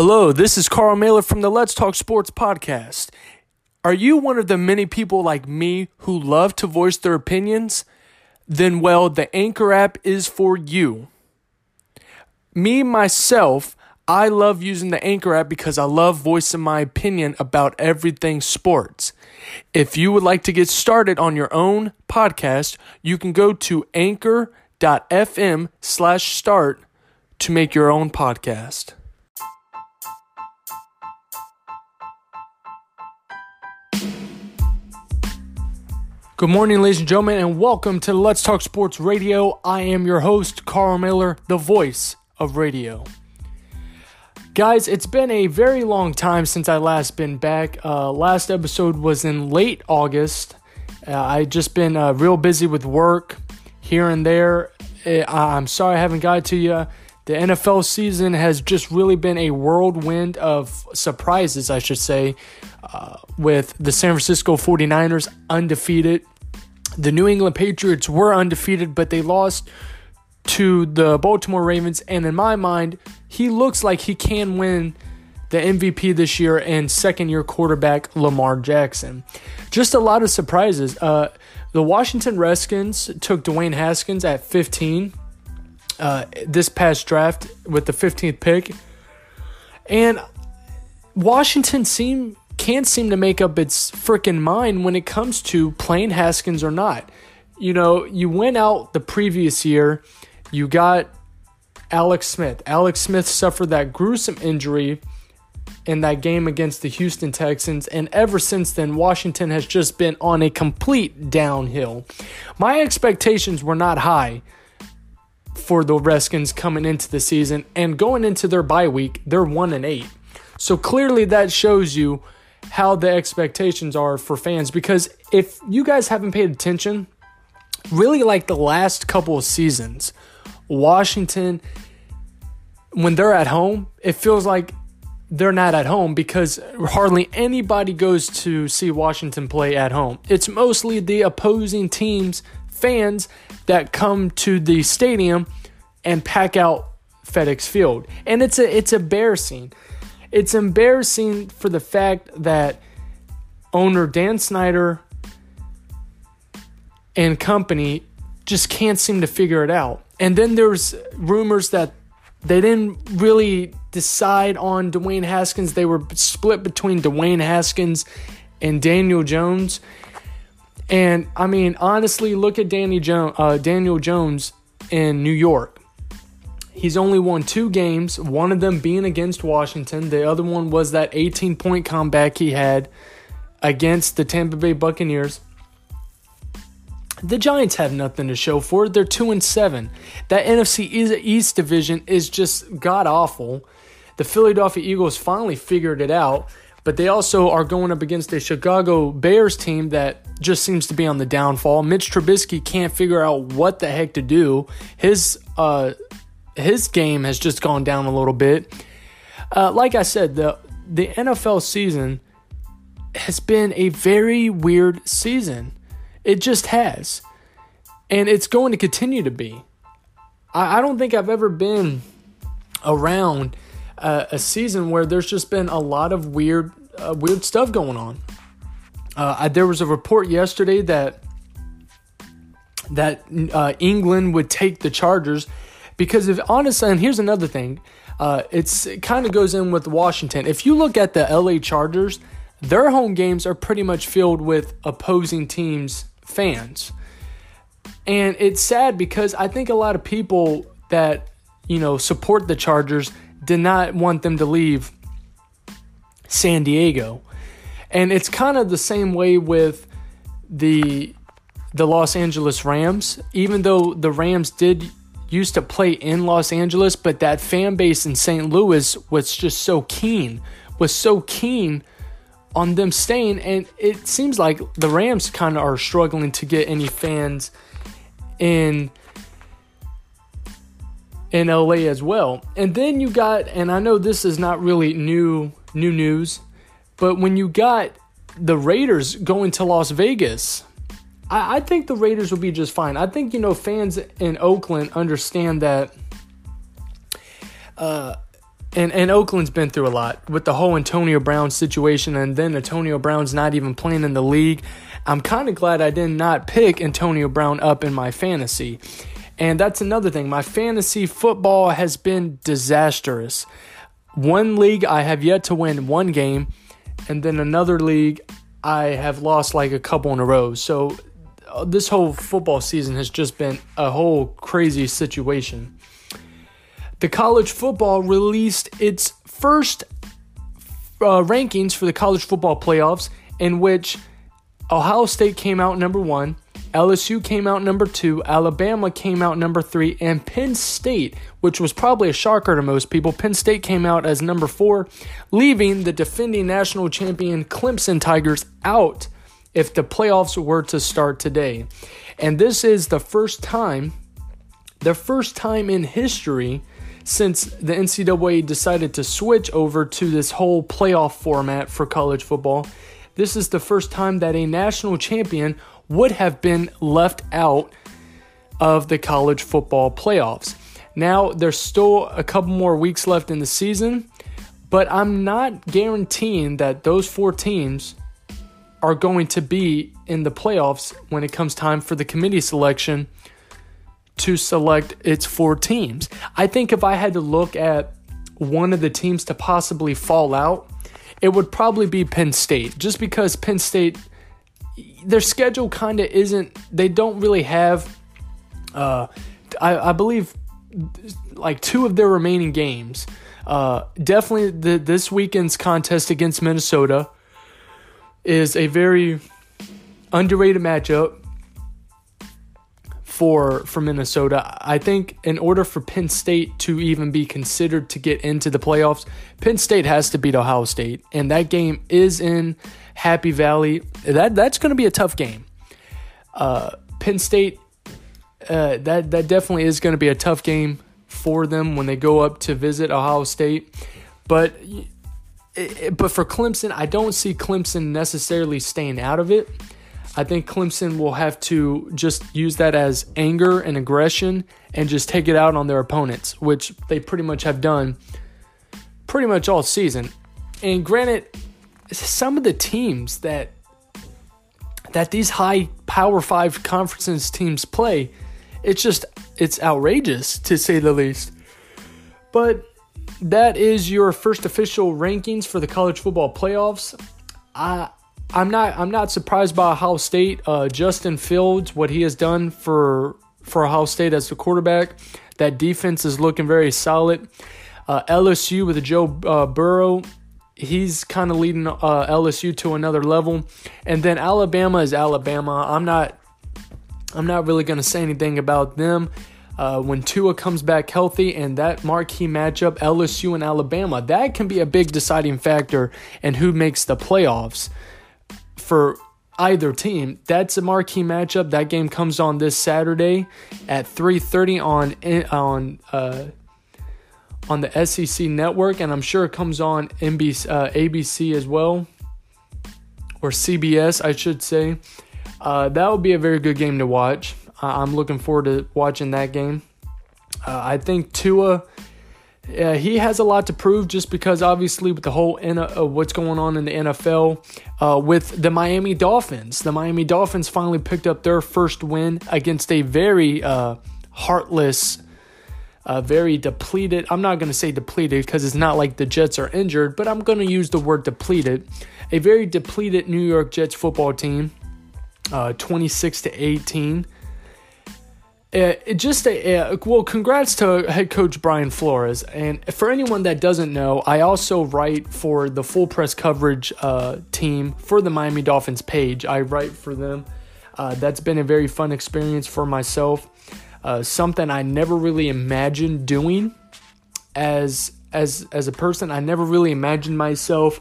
Hello, this is Carl Miller from the Let's Talk Sports podcast. Are you one of the many people like me who love to voice their opinions? Then, well, the Anchor app is for you. Me, myself, I love using the Anchor app because I love voicing my opinion about everything sports. If you would like to get started on your own podcast, you can go to anchor.fm slash start to make your own podcast. Good morning, ladies and gentlemen, and welcome to Let's Talk Sports Radio. I am your host, Carl Miller, the voice of radio. Guys, it's been a very long time since I last been back. Uh, last episode was in late August. Uh, I just been uh, real busy with work here and there. Uh, I'm sorry I haven't got to you. The NFL season has just really been a whirlwind of surprises, I should say, uh, with the San Francisco 49ers undefeated. The New England Patriots were undefeated, but they lost to the Baltimore Ravens. And in my mind, he looks like he can win the MVP this year and second year quarterback Lamar Jackson. Just a lot of surprises. Uh, the Washington Redskins took Dwayne Haskins at 15 uh, this past draft with the 15th pick. And Washington seem can't seem to make up its freaking mind when it comes to playing Haskins or not. You know, you went out the previous year, you got Alex Smith. Alex Smith suffered that gruesome injury in that game against the Houston Texans, and ever since then, Washington has just been on a complete downhill. My expectations were not high for the Redskins coming into the season, and going into their bye week, they're 1 and 8. So clearly that shows you how the expectations are for fans because if you guys haven't paid attention, really like the last couple of seasons, Washington when they're at home, it feels like they're not at home because hardly anybody goes to see Washington play at home. It's mostly the opposing teams fans that come to the stadium and pack out FedEx Field. And it's a it's embarrassing. It's embarrassing for the fact that owner Dan Snyder and company just can't seem to figure it out. And then there's rumors that they didn't really decide on Dwayne Haskins. They were split between Dwayne Haskins and Daniel Jones. And I mean, honestly, look at Danny uh, Daniel Jones in New York. He's only won two games, one of them being against Washington. The other one was that 18 point comeback he had against the Tampa Bay Buccaneers. The Giants have nothing to show for it. They're 2 and 7. That NFC East division is just god awful. The Philadelphia Eagles finally figured it out, but they also are going up against a Chicago Bears team that just seems to be on the downfall. Mitch Trubisky can't figure out what the heck to do. His uh, his game has just gone down a little bit. Uh, like I said, the the NFL season has been a very weird season. It just has, and it's going to continue to be. I, I don't think I've ever been around uh, a season where there's just been a lot of weird uh, weird stuff going on. Uh, I, there was a report yesterday that that uh, England would take the Chargers because if honestly, and here's another thing, uh, it's it kind of goes in with Washington. If you look at the LA Chargers, their home games are pretty much filled with opposing teams' fans. And it's sad because I think a lot of people that, you know, support the Chargers did not want them to leave San Diego. And it's kind of the same way with the the Los Angeles Rams. Even though the Rams did used to play in Los Angeles, but that fan base in St. Louis was just so keen, was so keen on them staying. And it seems like the Rams kind of are struggling to get any fans in in LA as well. And then you got, and I know this is not really new new news, but when you got the Raiders going to Las Vegas I, I think the Raiders will be just fine. I think, you know, fans in Oakland understand that uh, and and Oakland's been through a lot with the whole Antonio Brown situation, and then Antonio Brown's not even playing in the league. I'm kind of glad I did not pick Antonio Brown up in my fantasy. And that's another thing. My fantasy football has been disastrous. One league, I have yet to win one game, and then another league, I have lost like a couple in a row. So this whole football season has just been a whole crazy situation. The college football released its first uh, rankings for the college football playoffs, in which Ohio State came out number one, LSU came out number two, Alabama came out number three, and Penn State, which was probably a shocker to most people, Penn State came out as number four, leaving the defending national champion Clemson Tigers out if the playoffs were to start today. And this is the first time, the first time in history since the NCAA decided to switch over to this whole playoff format for college football. This is the first time that a national champion would have been left out of the college football playoffs. Now, there's still a couple more weeks left in the season, but I'm not guaranteeing that those four teams are going to be in the playoffs when it comes time for the committee selection to select its four teams. I think if I had to look at one of the teams to possibly fall out, it would probably be Penn State, just because Penn State, their schedule kind of isn't, they don't really have, uh, I, I believe, like two of their remaining games. Uh, definitely the, this weekend's contest against Minnesota is a very underrated matchup for for Minnesota. I think in order for Penn State to even be considered to get into the playoffs, Penn State has to beat Ohio State, and that game is in Happy Valley. That that's going to be a tough game. Uh, Penn State, uh, that that definitely is going to be a tough game for them when they go up to visit Ohio State, but. But for Clemson, I don't see Clemson necessarily staying out of it. I think Clemson will have to just use that as anger and aggression and just take it out on their opponents, which they pretty much have done pretty much all season. And granted, some of the teams that that these high power 5 conferences teams play, it's just it's outrageous to say the least. But that is your first official rankings for the college football playoffs. I I'm not I'm not surprised by Ohio State. Uh, Justin Fields, what he has done for for Ohio State as the quarterback, that defense is looking very solid. Uh, LSU with Joe uh, Burrow, he's kind of leading uh, LSU to another level. And then Alabama is Alabama. I'm not I'm not really going to say anything about them. Uh, when Tua comes back healthy and that marquee matchup, LSU and Alabama, that can be a big deciding factor in who makes the playoffs for either team. That's a marquee matchup. That game comes on this Saturday at 3:30 on on uh, on the SEC network, and I'm sure it comes on NBC, uh, ABC as well, or CBS, I should say. Uh, that would be a very good game to watch. I'm looking forward to watching that game. Uh, I think Tua yeah, he has a lot to prove just because obviously with the whole uh, what's going on in the NFL uh, with the Miami Dolphins. The Miami Dolphins finally picked up their first win against a very uh, heartless, uh, very depleted. I'm not going to say depleted because it's not like the Jets are injured, but I'm going to use the word depleted. A very depleted New York Jets football team, uh, 26 to 18. Uh, just a, uh, well, congrats to head coach Brian Flores. And for anyone that doesn't know, I also write for the full press coverage uh, team for the Miami Dolphins page. I write for them. Uh, that's been a very fun experience for myself. Uh, something I never really imagined doing as as as a person. I never really imagined myself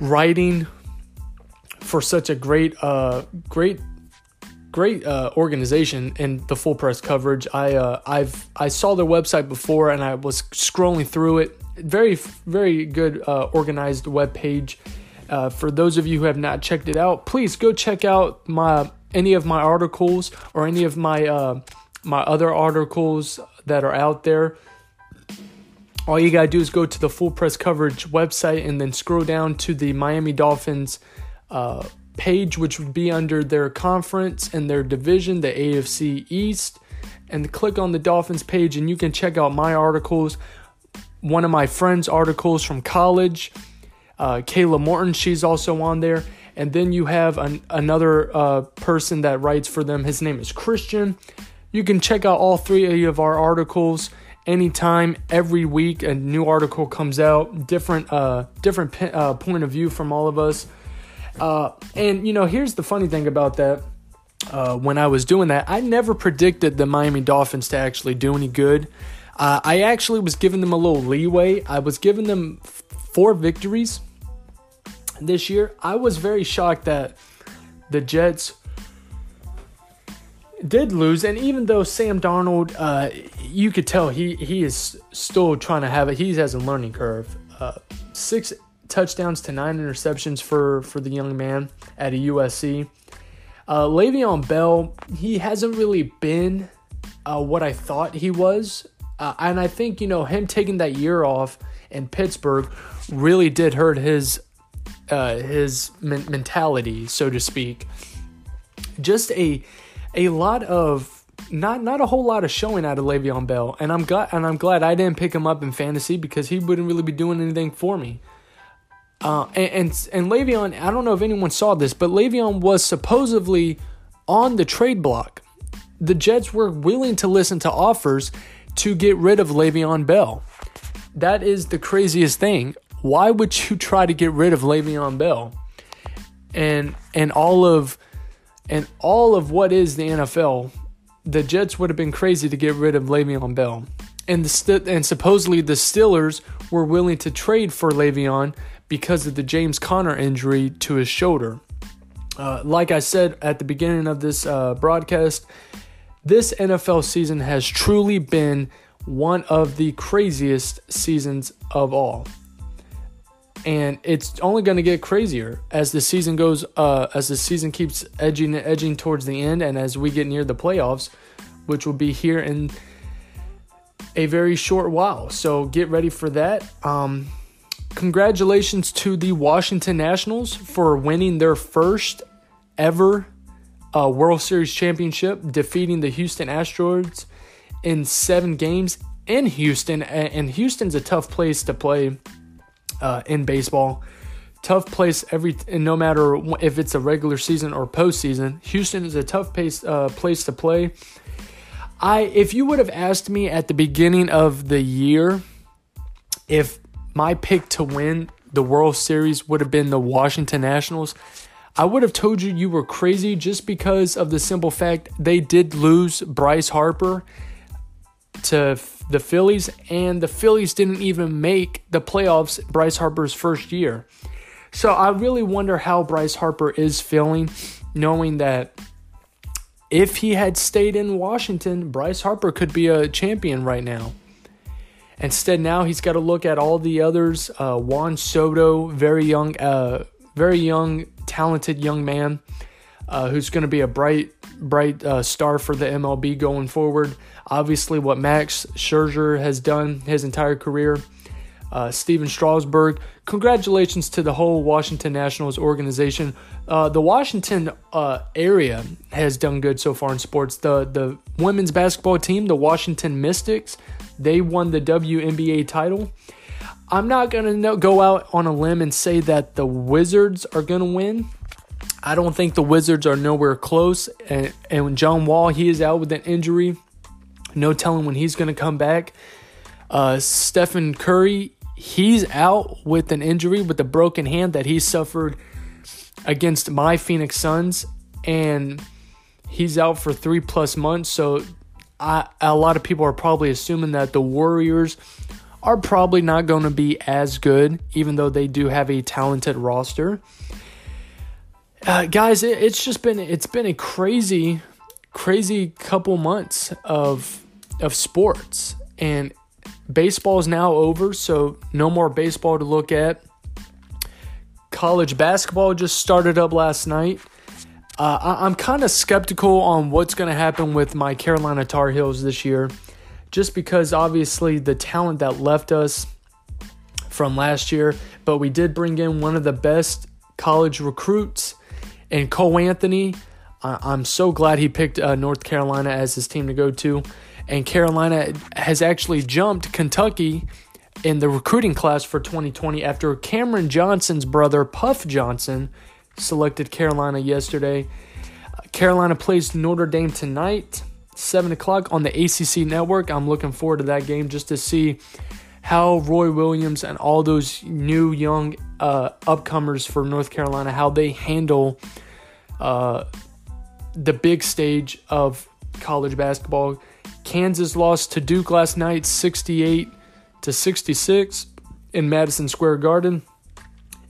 writing for such a great uh great great uh, organization and the full press coverage. I uh, I've I saw their website before and I was scrolling through it. Very very good uh, organized web page. Uh, for those of you who have not checked it out, please go check out my any of my articles or any of my uh, my other articles that are out there. all you gotta do is go to the full press coverage website and then scroll down to the Miami Dolphins uh, page, which would be under their conference and their division, the AFC East, and click on the Dolphins page, and you can check out my articles. One of my friends' articles from college, uh, Kayla Morton, she's also on there. And then you have an, another uh, person that writes for them. His name is Christian. You can check out all three of our articles anytime every week a new article comes out different uh different uh, point of view from all of us uh and you know here's the funny thing about that. Uh when i was doing that i never predicted the miami dolphins to actually do any good. Uh, i actually was giving them a little leeway. I was giving them f- four victories this year. I was very shocked that the jets did lose, and even though Sam Darnold, uh, you could tell he he is still trying to have it. He has a learning curve. Uh, six touchdowns to nine interceptions for for the young man at a USC. Uh, Le'Veon Bell, he hasn't really been uh, what I thought he was, uh, and I think you know him taking that year off in Pittsburgh really did hurt his uh, his men- mentality, so to speak. Just a a lot of not not a whole lot of showing out of Le'Veon Bell, and I'm glad and I'm glad I didn't pick him up in fantasy because he wouldn't really be doing anything for me. Uh, and, and and Le'Veon, I don't know if anyone saw this, but Le'Veon was supposedly on the trade block. The Jets were willing to listen to offers to get rid of Le'Veon Bell. That is the craziest thing. Why would you try to get rid of Le'Veon Bell? And and all of and all of what is the NFL, the Jets would have been crazy to get rid of Le'Veon Bell. And the and supposedly the Steelers were willing to trade for Le'Veon because of the James Conner injury to his shoulder. Uh, like I said at the beginning of this uh, broadcast, this NFL season has truly been one of the craziest seasons of all. And it's only going to get crazier as the season goes uh, as the season keeps edging edging towards the end and as we get near the playoffs which will be here in a very short while. So get ready for that. Um, congratulations to the washington nationals for winning their first ever uh, world series championship defeating the houston astros in seven games in houston and houston's a tough place to play uh, in baseball. Tough place every, and no matter if it's a regular season or postseason. Houston is a tough pace, uh, place to play. I, if you would have asked me at the beginning of the year, if my pick to win the World Series would have been the Washington Nationals, I would have told you you were crazy just because of the simple fact they did lose Bryce Harper to the Phillies, and the Phillies didn't even make the playoffs Bryce Harper's first year. So I really wonder how Bryce Harper is feeling, knowing that if he had stayed in Washington, Bryce Harper could be a champion right now. Instead, now he's got to look at all the others. Uh, Juan Soto, very young, uh, very young, talented young man, uh, who's going to be a bright, bright uh, star for the MLB going forward. Obviously, what Max Scherzer has done his entire career. Uh, Stephen Strasburg. Congratulations to the whole Washington Nationals organization. Uh, the Washington area has done good so far in sports. The the women's basketball team, the Washington Mystics, they won the WNBA title. I'm not gonna go out on a limb and say that the Wizards are gonna win. I don't think the Wizards are nowhere close. And, and John Wall, he is out with an injury. No telling when he's going to come back. Uh, Stephen Curry, he's out with an injury with a broken hand that he suffered against my Phoenix Suns, and he's out for three plus months. So I, a lot of people are probably assuming that the Warriors are probably not going to be as good, even though they do have a talented roster. Uh, guys, it, it's just been it's been a crazy, crazy couple months of of sports. And baseball is now over, so no more baseball to look at. College basketball just started up last night. Uh, I, am kind of skeptical on what's going to happen with my Carolina Tar Heels this year, just because obviously the talent that left us from last year, but we did bring in one of the best college recruits and Cole Anthony. I'm so glad he picked uh, North Carolina as his team to go to. And Carolina has actually jumped Kentucky in the recruiting class for 2020 after Cameron Johnson's brother, Puff Johnson, selected Carolina yesterday. Carolina plays Notre Dame tonight, 7 o'clock on the ACC network. I'm looking forward to that game just to see how Roy Williams and all those new young uh, upcomers for North Carolina, how they handle uh, the big stage of college basketball. Kansas lost to Duke last night 68 to 66 in Madison Square Garden.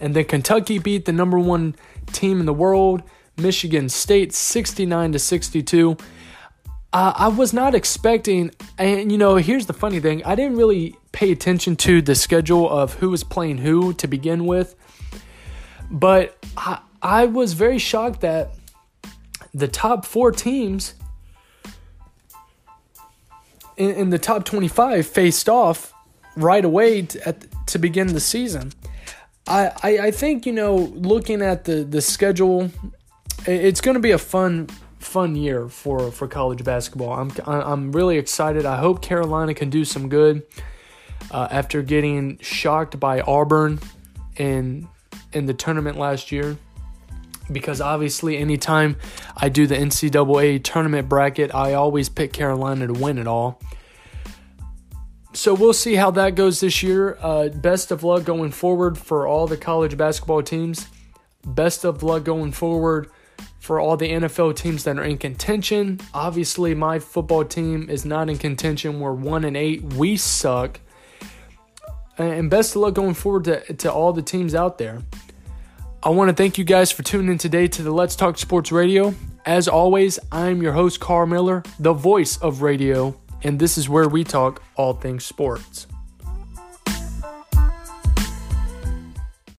And then Kentucky beat the number 1 team in the world, Michigan State 69 to 62. Uh, I was not expecting, and you know, here's the funny thing I didn't really pay attention to the schedule of who was playing who to begin with, but I, I was very shocked that the top four teams in, in the top 25 faced off right away to, at, to begin the season. I, I, think, you know, looking at the, the schedule, it's going to be a fun fun year for, for college basketball. I'm, I'm really excited. I hope Carolina can do some good uh, after getting shocked by Auburn in, in the tournament last year because obviously anytime I do the NCAA tournament bracket, I always pick Carolina to win it all. So we'll see how that goes this year. Uh, best of luck going forward for all the college basketball teams. Best of luck going forward for all the NFL teams that are in contention. Obviously, my football team is not in contention. We're one and eight. We suck. And best of luck going forward to, to all the teams out there. I want to thank you guys for tuning in today to the Let's Talk Sports Radio. As always, I'm your host, Carl Miller, the voice of radio, and this is where we talk all things sports.